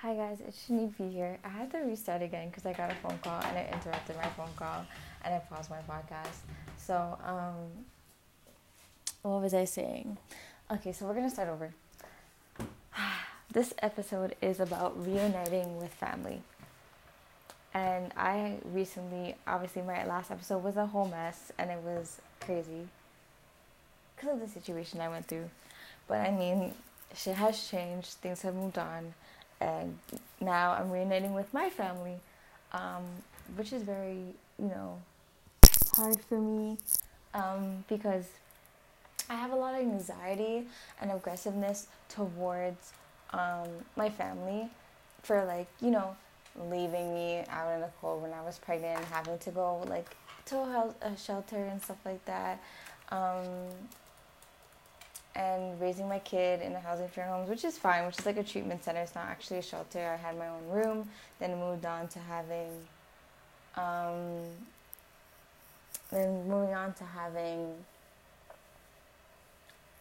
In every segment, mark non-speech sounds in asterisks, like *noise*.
Hi guys, it's Shanique here. I had to restart again because I got a phone call and it interrupted my phone call and I paused my podcast. So, um, what was I saying? Okay, so we're gonna start over. *sighs* This episode is about reuniting with family. And I recently, obviously, my last episode was a whole mess and it was crazy because of the situation I went through. But I mean, shit has changed, things have moved on and now I'm reuniting with my family, um, which is very, you know, hard for me um, because I have a lot of anxiety and aggressiveness towards um, my family for like, you know, leaving me out in the cold when I was pregnant and having to go like to a, a shelter and stuff like that. And raising my kid in a housing for homes, which is fine, which is like a treatment center. It's not actually a shelter. I had my own room, then moved on to having, um, then moving on to having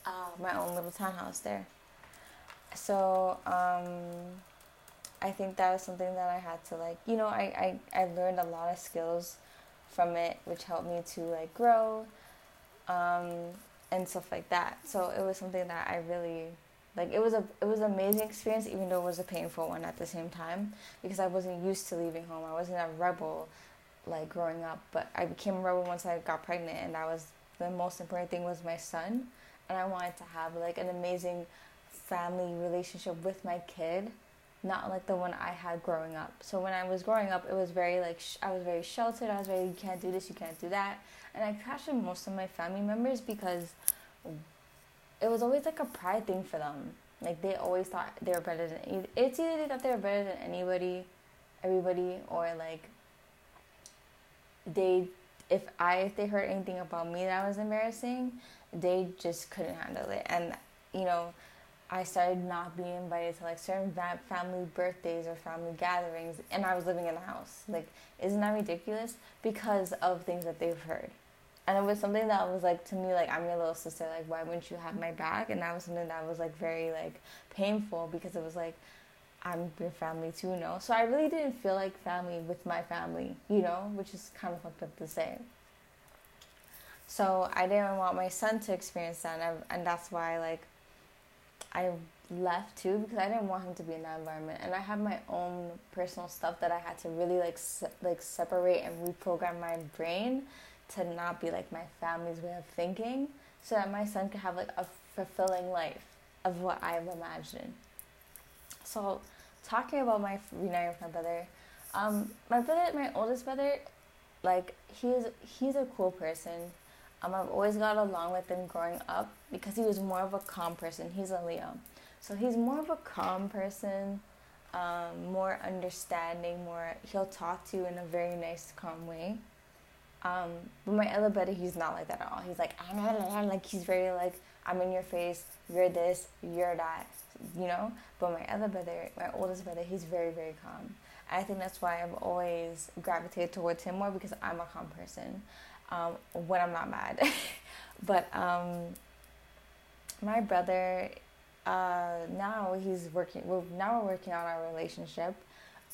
uh, my own little townhouse there. So um, I think that was something that I had to like, you know, I, I, I learned a lot of skills from it, which helped me to like grow. Um, and stuff like that. So it was something that I really like it was a it was an amazing experience even though it was a painful one at the same time because I wasn't used to leaving home. I wasn't a rebel like growing up, but I became a rebel once I got pregnant and that was the most important thing was my son and I wanted to have like an amazing family relationship with my kid not like the one I had growing up. So when I was growing up, it was very like sh- I was very sheltered. I was very you can't do this, you can't do that, and I crashed with most of my family members because it was always like a pride thing for them. Like they always thought they were better than it's either they thought they were better than anybody, everybody, or like they if I if they heard anything about me that was embarrassing, they just couldn't handle it, and you know I started not being invited to like certain family birthdays or family gatherings, and I was living in the house. Like, isn't that ridiculous? Because of things that they've heard. And it was something that was like to me, like, I'm your little sister, like, why wouldn't you have my back? And that was something that was like very like painful because it was like, I'm your family too, you know? So I really didn't feel like family with my family, you know, which is kind of fucked up to say. So I didn't want my son to experience that, and, I, and that's why, like, I left too because I didn't want him to be in that environment, and I had my own personal stuff that I had to really like se- like separate and reprogram my brain to not be like my family's way of thinking, so that my son could have like a fulfilling life of what I've imagined. So, talking about my reuniting with my brother, um, my brother, my oldest brother, like he's he's a cool person. Um, I've always got along with him growing up because he was more of a calm person. He's a Leo. So he's more of a calm person, um, more understanding, more, he'll talk to you in a very nice, calm way. Um, but my other brother, he's not like that at all. He's like, ah, like, he's very like, I'm in your face, you're this, you're that, you know? But my other brother, my oldest brother, he's very, very calm. I think that's why I've always gravitated towards him more because I'm a calm person um, when I'm not mad. *laughs* but um, my brother, uh, now he's working. Well, now we're working on our relationship.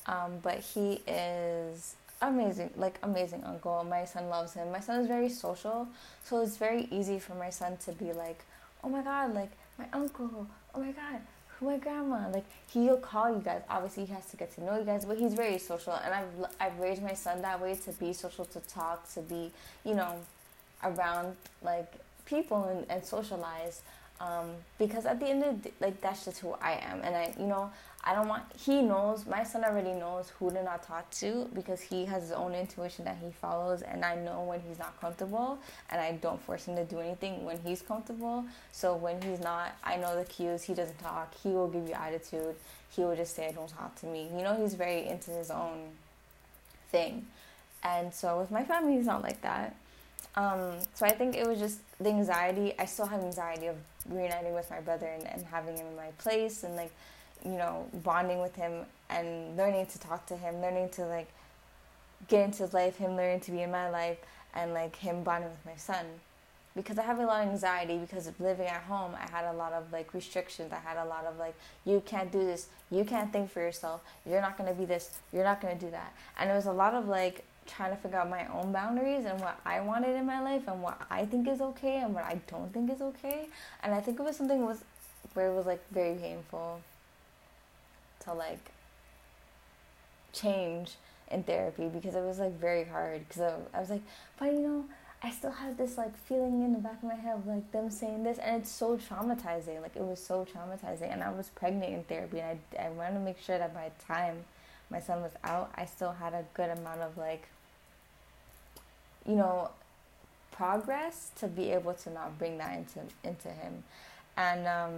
Um, but he is amazing, like amazing uncle. My son loves him. My son is very social, so it's very easy for my son to be like, "Oh my god, like my uncle. Oh my god, my grandma. Like he'll call you guys. Obviously, he has to get to know you guys, but he's very social, and I've I've raised my son that way to be social, to talk, to be you know around like people and, and socialize. Um, because at the end of the, like that's just who I am, and I you know I don't want. He knows. My son already knows who to not talk to because he has his own intuition that he follows, and I know when he's not comfortable, and I don't force him to do anything when he's comfortable. So when he's not, I know the cues. He doesn't talk. He will give you attitude. He will just say, "Don't talk to me." You know, he's very into his own thing, and so with my family, he's not like that. Um, so I think it was just the anxiety. I still have anxiety of reuniting with my brother and, and having him in my place and like you know, bonding with him and learning to talk to him, learning to like get into his life, him learning to be in my life, and like him bonding with my son. because I have a lot of anxiety because of living at home, I had a lot of like restrictions. I had a lot of like, you can't do this, you can't think for yourself, you're not gonna be this, you're not gonna do that. And it was a lot of like trying to figure out my own boundaries and what I wanted in my life and what I think is okay and what I don't think is okay. And I think it was something was where it was like very painful to like change in therapy because it was like very hard because I, I was like, but you know, I still have this like feeling in the back of my head of like them saying this, and it's so traumatizing. Like it was so traumatizing, and I was pregnant in therapy, and I I wanted to make sure that by the time my son was out, I still had a good amount of like, you know, progress to be able to not bring that into into him, and um,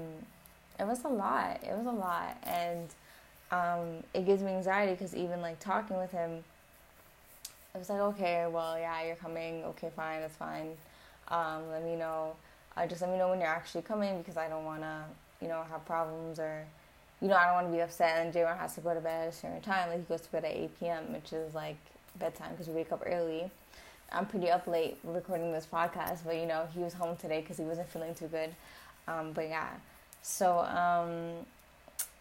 it was a lot. It was a lot, and um, it gives me anxiety because even like talking with him I was like, okay, well, yeah, you're coming. Okay, fine, that's fine. Um, let me know. Uh, just let me know when you're actually coming because I don't want to, you know, have problems or, you know, I don't want to be upset. And Jaron has to go to bed at a certain time. Like, he goes to bed at 8 p.m., which is like bedtime because we wake up early. I'm pretty up late recording this podcast, but, you know, he was home today because he wasn't feeling too good. Um, but yeah. So, um,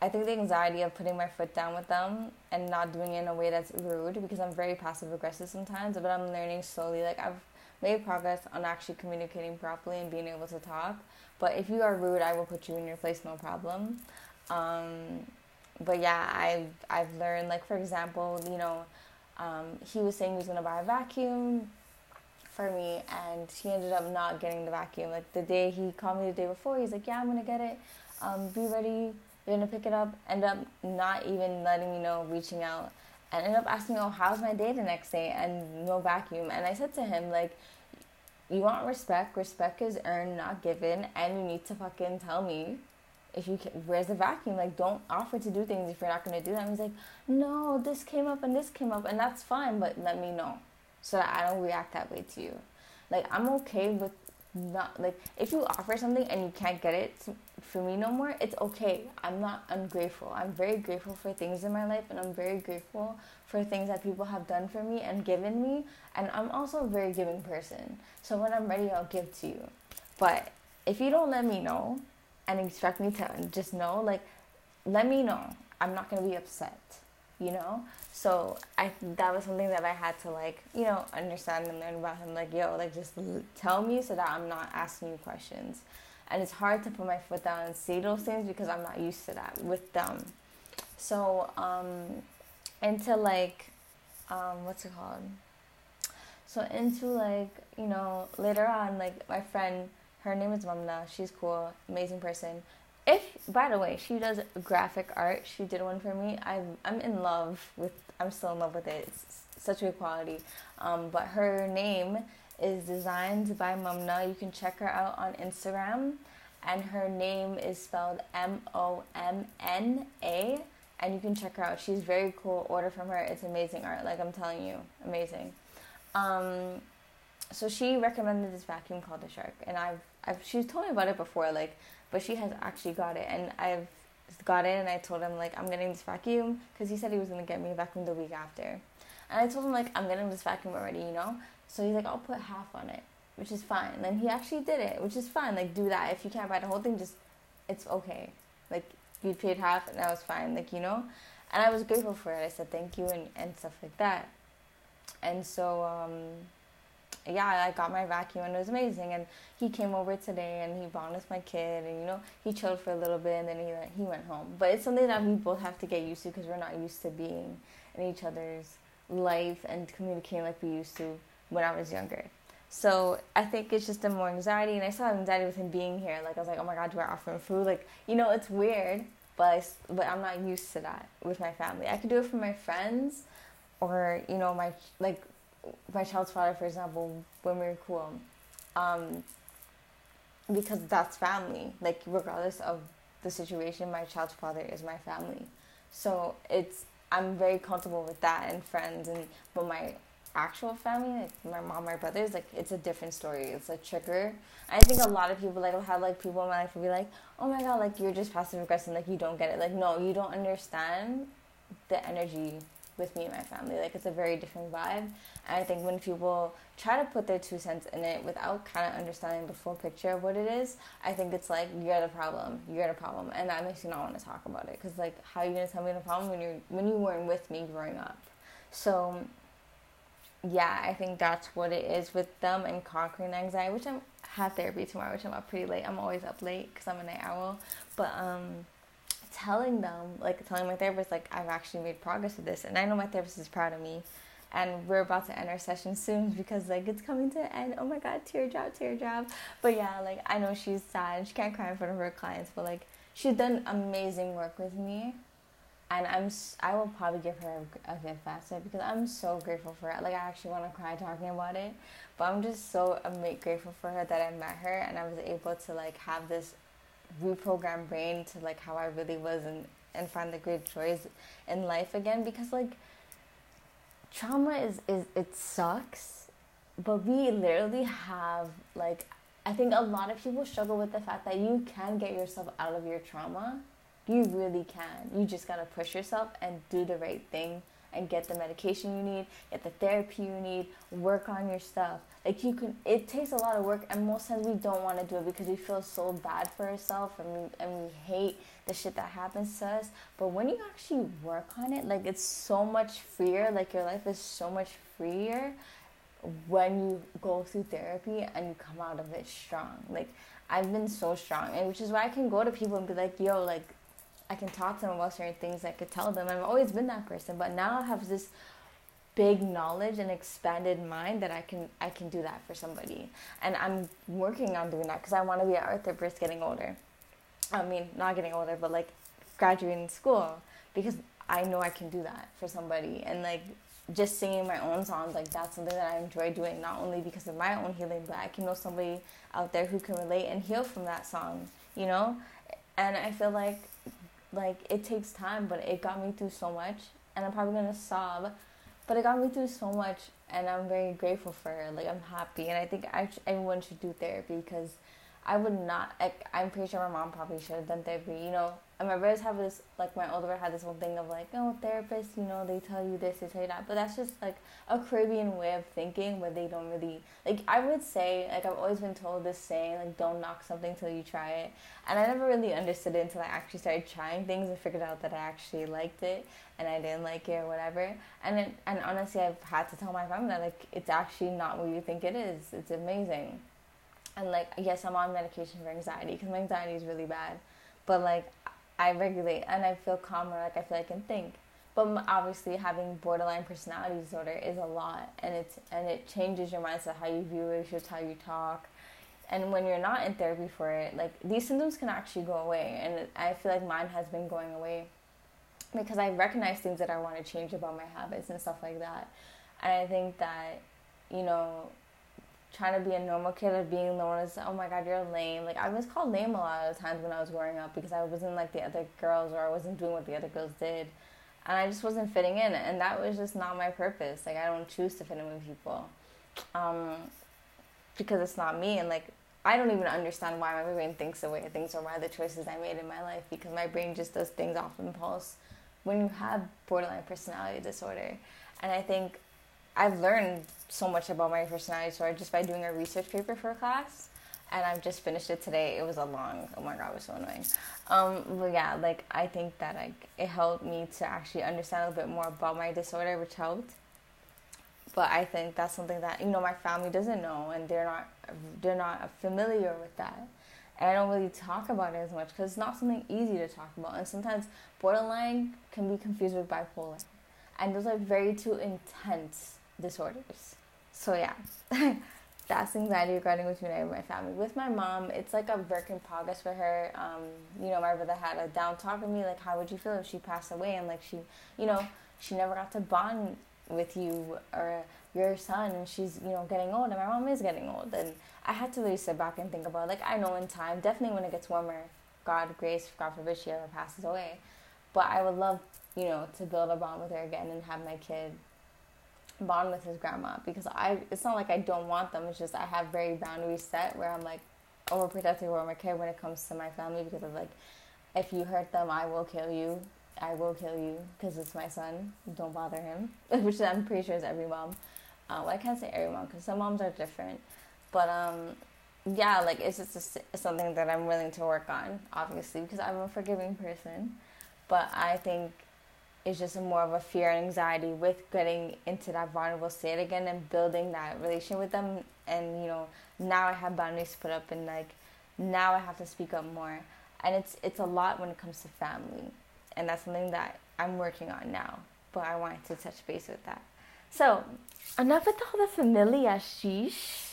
I think the anxiety of putting my foot down with them and not doing it in a way that's rude because I'm very passive aggressive sometimes, but I'm learning slowly. Like I've made progress on actually communicating properly and being able to talk. But if you are rude, I will put you in your place, no problem. Um, but yeah, I've I've learned like for example, you know, um, he was saying he was gonna buy a vacuum for me, and he ended up not getting the vacuum. Like the day he called me the day before, he's like, "Yeah, I'm gonna get it. Um, be ready you're gonna pick it up, end up not even letting me know, reaching out, and end up asking, "Oh, how's my day the next day?" and no vacuum. And I said to him, like, you want respect. Respect is earned, not given, and you need to fucking tell me if you can, where's the vacuum? Like, don't offer to do things if you're not gonna do them. He's like, no, this came up and this came up, and that's fine, but let me know so that I don't react that way to you. Like, I'm okay with not like if you offer something and you can't get it for me no more it's okay i'm not ungrateful i'm very grateful for things in my life and i'm very grateful for things that people have done for me and given me and i'm also a very giving person so when i'm ready i'll give to you but if you don't let me know and expect me to just know like let me know i'm not going to be upset you know so I that was something that I had to like you know understand and learn about him. Like yo, like just tell me so that I'm not asking you questions. And it's hard to put my foot down and say those things because I'm not used to that with them. So um, into like um, what's it called? So into like you know later on like my friend her name is Momna. She's cool, amazing person. If by the way she does graphic art she did one for me i'm i'm in love with i'm still in love with it. It's such a good quality. Um, but her name is designed by momna. You can check her out on instagram. And her name is spelled m-o-m-n-a and you can check her out. She's very cool. Order from her. It's amazing art. Like i'm telling you. Amazing. Um, so she recommended this vacuum called the shark. And i've, I've she's told me about it before like but she has actually got it, and I've got it, and I told him like I'm getting this vacuum because he said he was gonna get me a vacuum the week after, and I told him like I'm getting this vacuum already, you know. So he's like, I'll put half on it, which is fine. And he actually did it, which is fine. Like do that if you can't buy the whole thing, just it's okay. Like you paid half, and that was fine. Like you know, and I was grateful for it. I said thank you and and stuff like that. And so um, yeah, I got my vacuum and it was amazing. And he came over today and he bonded with my kid and you know he chilled for a little bit and then he went, he went home. But it's something that we both have to get used to because we're not used to being in each other's life and communicating like we used to when I was younger. So I think it's just a more anxiety, and I still have anxiety with him being here. Like I was like, oh my god, do I offer him food? Like you know, it's weird, but I, but I'm not used to that with my family. I could do it for my friends, or you know, my like my child's father, for example, when we were cool, um, because that's family. Like regardless of the situation, my child's father is my family. So it's I'm very comfortable with that and friends and but my actual family, like my mom, my brothers, like it's a different story. It's a trigger. I think a lot of people like have like people in my life will be like, oh my god, like you're just passive aggressive, like you don't get it. Like no, you don't understand the energy with me and my family. Like it's a very different vibe. And I think when people try to put their two cents in it without kind of understanding the full picture of what it is, I think it's like you're the problem. You're the problem, and that makes you not want to talk about it. Cause like, how are you gonna tell me the problem when you're when you weren't with me growing up? So yeah, I think that's what it is with them and conquering anxiety, which I'm have therapy tomorrow, which I'm up pretty late. I'm always up late because I'm a night owl. But um, telling them, like telling my therapist, like I've actually made progress with this, and I know my therapist is proud of me. And we're about to end our session soon because like it's coming to an end. Oh my god, teardrop, teardrop. But yeah, like I know she's sad. She can't cry in front of her clients, but like she's done amazing work with me and I'm I will probably give her a, a gift basket because I'm so grateful for it. Like I actually want to cry talking about it, but I'm just so grateful for her that I met her and I was able to like have this reprogrammed brain to like how I really was and and find the great joys in life again because like trauma is is it sucks, but we literally have like I think a lot of people struggle with the fact that you can get yourself out of your trauma you really can. You just gotta push yourself and do the right thing and get the medication you need, get the therapy you need, work on your stuff. Like you can, it takes a lot of work, and most times we don't want to do it because we feel so bad for ourselves and we, and we hate the shit that happens to us. But when you actually work on it, like it's so much freer. Like your life is so much freer when you go through therapy and you come out of it strong. Like I've been so strong, and which is why I can go to people and be like, "Yo, like." I can talk to them about certain things. I could tell them. I've always been that person, but now I have this big knowledge and expanded mind that I can I can do that for somebody. And I'm working on doing that because I want to be an art therapist getting older. I mean, not getting older, but like graduating school because I know I can do that for somebody. And like just singing my own songs, like that's something that I enjoy doing, not only because of my own healing, but I can know somebody out there who can relate and heal from that song, you know? And I feel like like it takes time, but it got me through so much, and I'm probably gonna sob, but it got me through so much, and I'm very grateful for it. Like I'm happy, and I think I, everyone should do therapy because I would not. Like, I'm pretty sure my mom probably should have done therapy. You know, and my brothers have this. Like my older brother had this whole thing of like, oh, therapists. You know, they tell you this, they tell you that. But that's just like a Caribbean way of thinking where they don't really like. I would say like I've always been told this saying like, don't knock something till you try it. And I never really understood it until I actually started trying things and figured out that I actually liked it and I didn't like it or whatever. And then, and honestly, I've had to tell my family that like it's actually not what you think it is. It's amazing and like yes i'm on medication for anxiety because my anxiety is really bad. But like i regulate and i feel calmer like i feel like i can think. But obviously having borderline personality disorder is a lot and it's and it changes your mindset how you view issues how you talk. And when you're not in therapy for it like these symptoms can actually go away. And i feel like mine has been going away because i recognize things that i want to change about my habits and stuff like that. And i think that you know trying to be a normal kid or being known as oh my god you're lame. Like i was called lame a lot of times when i was growing up because i wasn't like the other girls or i wasn't doing what the other girls did. And i just wasn't fitting in and that was just not my purpose. Like i don't choose to fit in with people um, because it's not me. And like i don't even understand why my brain thinks the way it thinks or why the choices i made in my life because my brain just does things off impulse. When you have borderline personality disorder and i think I've learned so much about my personality disorder just by doing a research paper for a class. And I've just finished it today. It was a long, oh my god, it was so annoying. Um, but yeah, like I think that like it helped me to actually understand a little bit more about my disorder, which helped. But I think that's something that you know my family doesn't know, and they're not they're not familiar with that. And I don't really talk about it as much because it's not something easy to talk about. And sometimes borderline can be confused with bipolar, and those are very two intense disorders. So yeah, *laughs* that's anxiety regarding with my family. With my mom, it's like a work in progress for her. Um, you know, my brother had a down talk with me, like, how would you feel if she passed away? And like she, you know, she never got to bond with you or your son and she's you know getting old and my mom is getting old and i had to really sit back and think about like i know in time definitely when it gets warmer god grace god forbid she ever passes away but i would love you know to build a bond with her again and have my kid bond with his grandma because I it's not like I don't want them. It's just I have very boundaries set where I'm like overprotective over my kid when it comes to my family because of like if you hurt them I will kill you I will kill you because it's my son. Don't bother him, *laughs* which I'm pretty sure is every mom. Uh, well, I can't say every mom because some moms are different, but um, yeah, like it's just a, something that I'm willing to work on, obviously, because I'm a forgiving person. But I think it's just more of a fear and anxiety with getting into that vulnerable state again and building that relation with them. And you know, now I have boundaries put up, and like now I have to speak up more. And it's it's a lot when it comes to family, and that's something that I'm working on now. But I wanted to touch base with that. So enough with all the familia sheesh.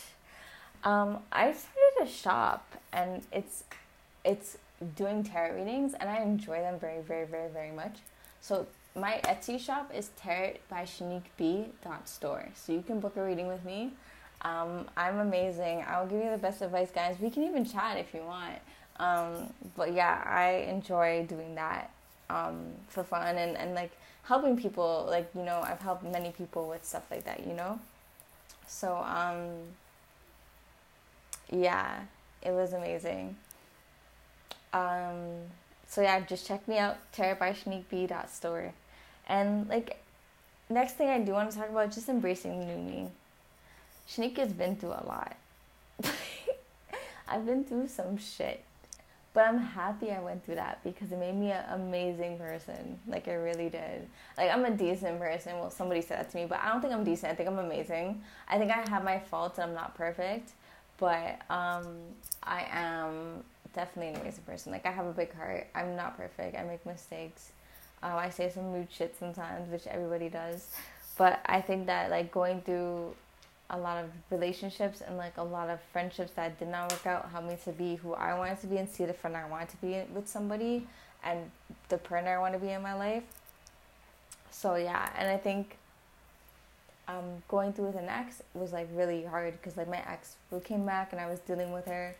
Um, I started a shop, and it's it's doing tarot readings, and I enjoy them very, very, very, very much. So my Etsy shop is tarot by store. So you can book a reading with me. Um, I'm amazing. I'll give you the best advice, guys. We can even chat if you want. Um, but yeah, I enjoy doing that um, for fun and, and like helping people. Like, you know, I've helped many people with stuff like that, you know? So, um, yeah, it was amazing. Um, so yeah, just check me out, tarotbyshaniqueb.store. And like, next thing I do want to talk about is just embracing the new me. Shanique has been through a lot. *laughs* I've been through some shit. But I'm happy I went through that because it made me an amazing person. Like it really did. Like I'm a decent person. Well, somebody said that to me, but I don't think I'm decent. I think I'm amazing. I think I have my faults and I'm not perfect, but um, I am definitely an amazing person. Like I have a big heart. I'm not perfect. I make mistakes. Um, I say some rude shit sometimes, which everybody does. But I think that like going through a lot of relationships and like a lot of friendships that did not work out helped me to be who I wanted to be and see the friend I wanted to be with somebody and the partner I want to be in my life. So yeah, and I think um, going through with an ex was like really hard because like my ex who came back and I was dealing with her,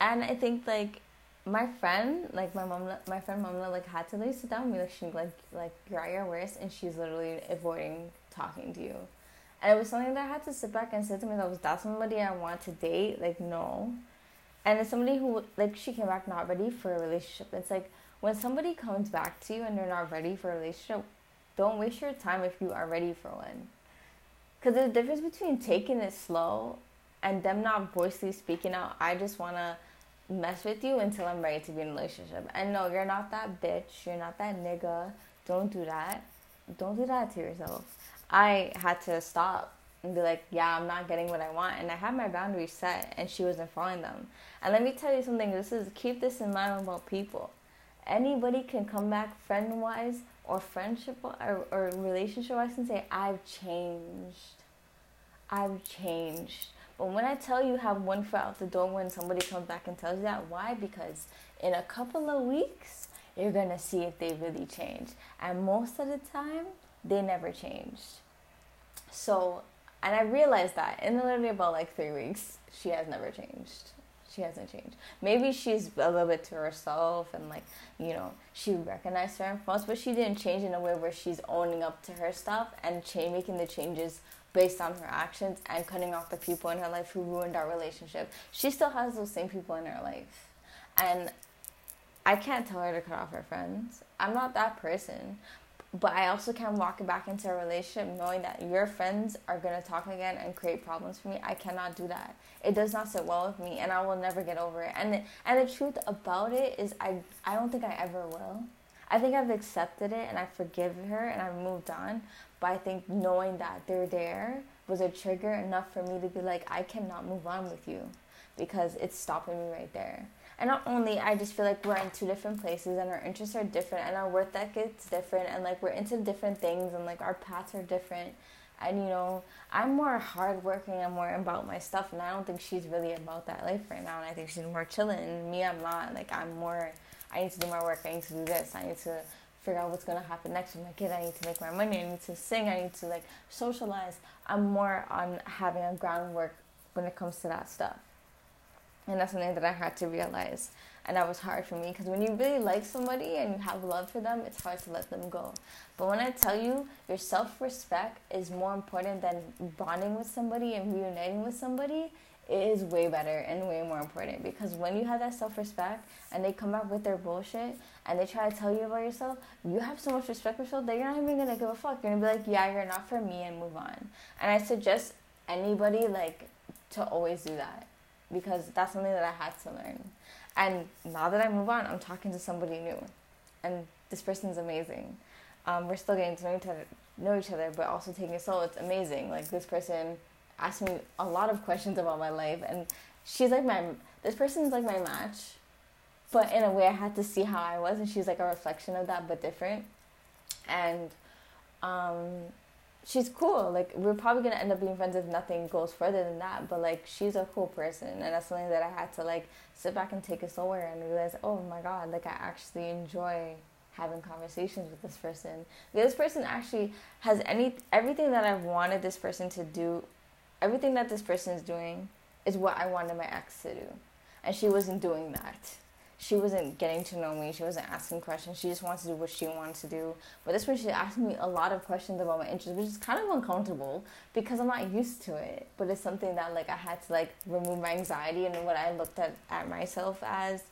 and I think like my friend, like my mom, my friend Mamla, like had to like sit down with like she like like you're at your worst, and she's literally avoiding talking to you and it was something that I had to sit back and say to myself, was that somebody I want to date? Like, no. And it's somebody who, like, she came back not ready for a relationship. It's like when somebody comes back to you and they're not ready for a relationship, don't waste your time if you are ready for one. Because a difference between taking it slow and them not voicely speaking out, I just want to mess with you until I'm ready to be in a relationship. And no, you're not that bitch. You're not that nigga. Don't do that. Don't do that to yourself. I had to stop and be like, yeah, I'm not getting what I want. And I had my boundaries set and she wasn't following them. And let me tell you something, this is keep this in mind about people. Anybody can come back friend wise or friendship or, or relationship wise and say, I've changed. I've changed. But when I tell you have one foot out the door when somebody comes back and tells you that, why? Because in a couple of weeks, you're gonna see if they really change. And most of the time, they never changed. So, and I realized that in literally about like three weeks, she has never changed. She hasn't changed. Maybe she's a little bit to herself and like, you know, she recognized her faults, but she didn't change in a way where she's owning up to her stuff and making the changes based on her actions and cutting off the people in her life who ruined our relationship. She still has those same people in her life. And I can't tell her to cut off her friends. I'm not that person but I also can't walk back into a relationship knowing that your friends are gonna talk again and create problems for me. I cannot do that. It does not sit well with me, and I will never get over it. And the, and the truth about it is, I I don't think I ever will. I think I've accepted it and I forgive her and I've moved on. But I think knowing that they're there was a trigger enough for me to be like, I cannot move on with you because it's stopping me right there. And not only, I just feel like we're in two different places and our interests are different and our worth is different and like we're into different things and like our paths are different. And you know, I'm more hardworking and more about my stuff, and I don't think she's really about that life right now. And I think she's more chilling. And me, I'm not. Like I'm more. I need to do my work. I need to do this. I need to figure out what's gonna happen next with my kid. I need to make my money. I need to sing. I need to like socialize. I'm more on having a groundwork when it comes to that stuff. And that's something that I had to realize. And that was hard for me because when you really like somebody and you have love for them, it's hard to let them go. But when I tell you your self respect is more important than bonding with somebody and reuniting with somebody, is way better and way more important because when you have that self respect and they come back with their bullshit and they try to tell you about yourself, you have so much respect for yourself that you're not even gonna give a fuck. You're gonna be like, yeah, you're not for me and move on. And I suggest anybody like to always do that because that's something that I had to learn. And now that I move on, I'm talking to somebody new, and this person's amazing. Um, we're still getting to know each other, know each other, but also taking a slow. It's amazing. Like this person asked me a lot of questions about my life, and she's like my this person's like my match, but in a way I had to see how I was, and she's like a reflection of that, but different. And um, she's cool. Like we're probably gonna end up being friends if nothing goes further than that. But like she's a cool person, and that's something that I had to like sit back and take a slower and realize, oh my god, like I actually enjoy having conversations with this person. This person actually has any everything that I've wanted this person to do everything that this person is doing is what I wanted my ex to do. And she wasn't doing that. She wasn't getting to know me. She wasn't asking questions. She just wanted to do what she wanted to do. But this person asked me a lot of questions about my interests, which is kind of uncomfortable because I'm not used to it. But it's something that like I had to like remove my anxiety and what I looked at at myself as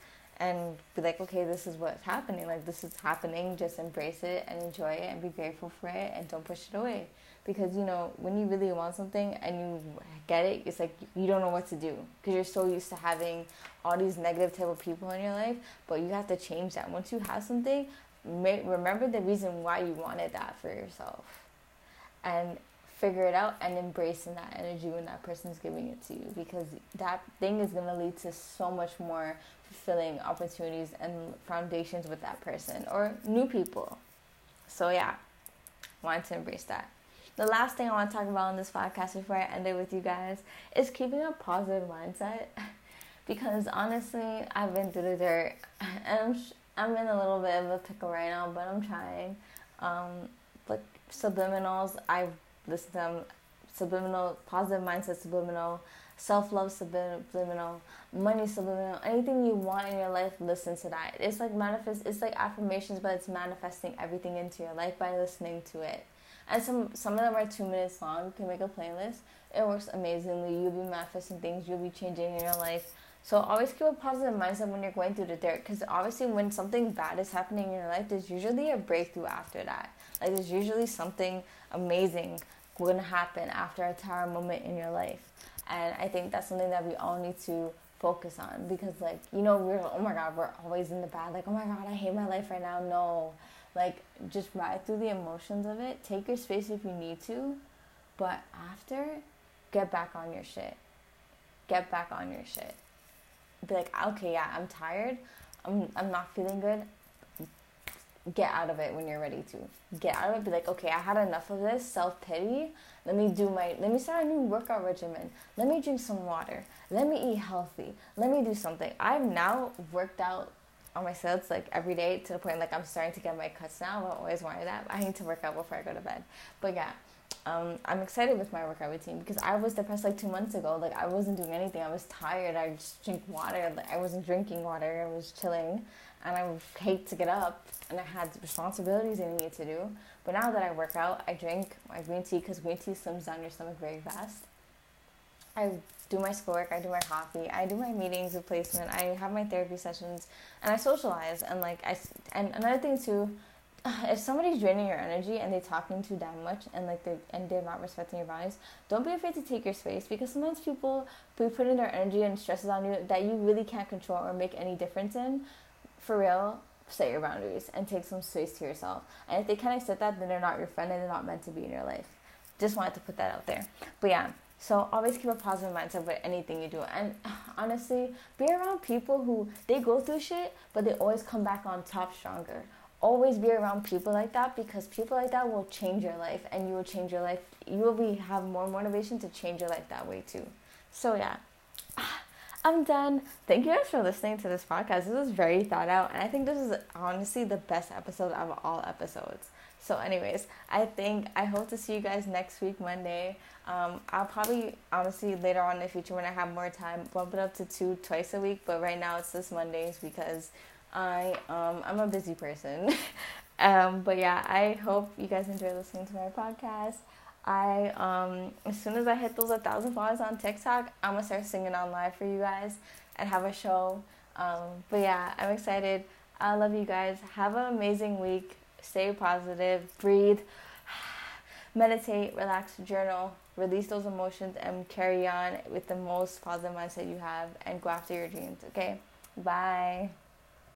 and be like, okay, this is what's happening. Like this is happening. Just embrace it and enjoy it and be grateful for it and don't push it away. Because you know when you really want something and you get it it's like you don't know what to do. Because you're so used to having all these negative type of people in your life but you have to change that. Once you have something remember the reason why you wanted that for yourself. And figure it out and embracing that energy when that person is giving it to you. Because that thing is going to lead to so much more fulfilling opportunities and foundations with that person or new people so yeah wanted to embrace that the last thing I want to talk about on this podcast before I end it with you guys is keeping a positive mindset. *laughs* because honestly, I've been through the dirt, *laughs* and I'm I'm in a little bit of a pickle right now, but I'm trying. Um, but subliminals, I listen to them. Subliminal, positive mindset, subliminal, self love, subliminal, money, subliminal. Anything you want in your life, listen to that. It's like manifest. It's like affirmations, but it's manifesting everything into your life by listening to it and some some of them are two minutes long. You can make a playlist. It works amazingly. You'll be manifesting things. You'll be changing in your life. So always keep a positive mindset when you're going through the dirt, because obviously when something bad is happening in your life, there's usually a breakthrough after that. Like there's usually something amazing going to happen after a tower moment in your life, and I think that's something that we all need to focus on because like you know we're oh my god we're always in the bad like oh my god I hate my life right now no like, just ride through the emotions of it. Take your space if you need to. But after, get back on your shit. Get back on your shit. Be like, okay, yeah, I'm tired. I'm, I'm not feeling good. Get out of it when you're ready to. Get out of it. Be like, okay, I had enough of this self pity. Let me do my, let me start a new workout regimen. Let me drink some water. Let me eat healthy. Let me do something. I've now worked out on my silts like every day to the point like I'm starting to get my cuts now. i've always wanted that. I need to work out before I go to bed. But yeah, um, I'm excited with my workout routine because I was depressed like two months ago. Like I wasn't doing anything. I was tired. I just drink water. Like I wasn't drinking water. I was chilling, and I hate to get up. And I had responsibilities I needed to do. But now that I work out, I drink my green tea because green tea slims down your stomach very fast. I do my schoolwork, I do my coffee, I do my meetings with placement, I have my therapy sessions, and I socialize. And like I, and another thing too, *sighs* if somebody's draining your energy and they're talking too damn much and like they and they're not respecting your values, don't be afraid to take your space because sometimes people be putting their energy and stresses on you that you really can't control or make any difference in. For real, set your boundaries and take some space to yourself. And if they can't accept that, then they're not your friend and they're not meant to be in your life. Just wanted to put that out there. But yeah, so always keep a positive mindset with anything you do. And *sighs* honestly, be around people who they go through shit, but they always come back on top stronger. Always be around people like that because people like that will change your life and you will change your life. You will be have more motivation to change your life that way too. So yeah. I'm done. Thank you guys for listening to this podcast. This is very thought out, and I think this is honestly the best episode of all episodes. So, anyways, I think I hope to see you guys next week, Monday. Um, I'll probably, honestly, later on in the future when I have more time, bump it up to two twice a week. But right now it's just Mondays because I um, I'm a busy person. *laughs* um, but yeah, I hope you guys enjoy listening to my podcast. I um as soon as I hit those a thousand followers on TikTok, I'm gonna start singing on live for you guys and have a show. Um, but yeah, I'm excited. I love you guys. Have an amazing week. Stay positive. Breathe. *sighs* Meditate. Relax. Journal. Release those emotions and carry on with the most positive mindset you have and go after your dreams. Okay. Bye.